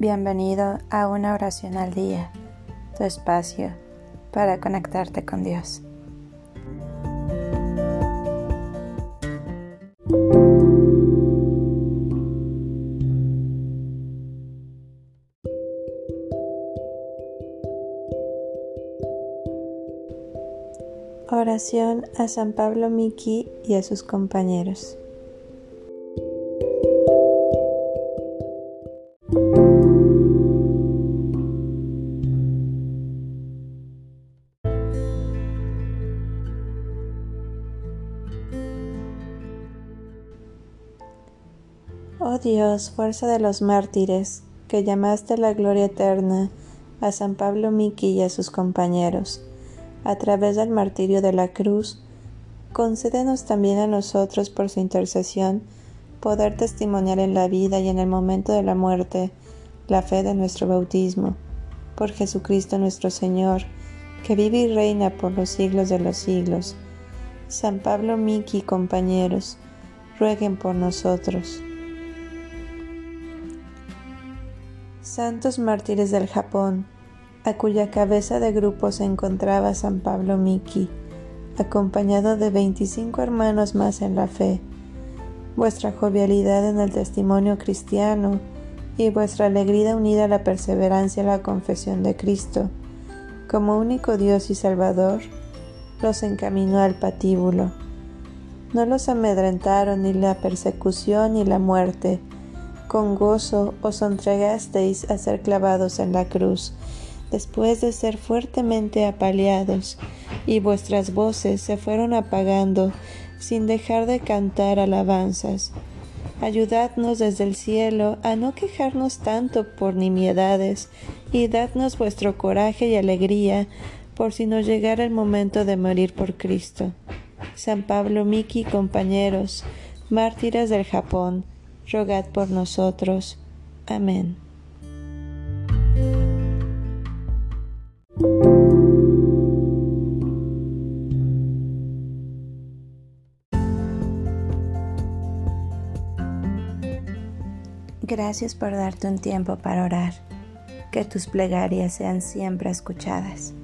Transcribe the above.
Bienvenido a una oración al día, tu espacio para conectarte con Dios. Oración a San Pablo Miki y a sus compañeros. Oh Dios, fuerza de los mártires, que llamaste la gloria eterna a San Pablo Miki y a sus compañeros, a través del martirio de la cruz, concédenos también a nosotros por su intercesión poder testimoniar en la vida y en el momento de la muerte la fe de nuestro bautismo, por Jesucristo nuestro Señor, que vive y reina por los siglos de los siglos. San Pablo Miki y compañeros, rueguen por nosotros. Santos mártires del Japón, a cuya cabeza de grupo se encontraba San Pablo Miki, acompañado de 25 hermanos más en la fe. Vuestra jovialidad en el testimonio cristiano y vuestra alegría unida a la perseverancia en la confesión de Cristo, como único Dios y Salvador, los encaminó al patíbulo. No los amedrentaron ni la persecución ni la muerte, con gozo os entregasteis a ser clavados en la cruz, después de ser fuertemente apaleados, y vuestras voces se fueron apagando sin dejar de cantar alabanzas. Ayudadnos desde el cielo a no quejarnos tanto por nimiedades, y dadnos vuestro coraje y alegría por si nos llegara el momento de morir por Cristo. San Pablo Miki, compañeros, mártires del Japón, rogad por nosotros. Amén. Gracias por darte un tiempo para orar. Que tus plegarias sean siempre escuchadas.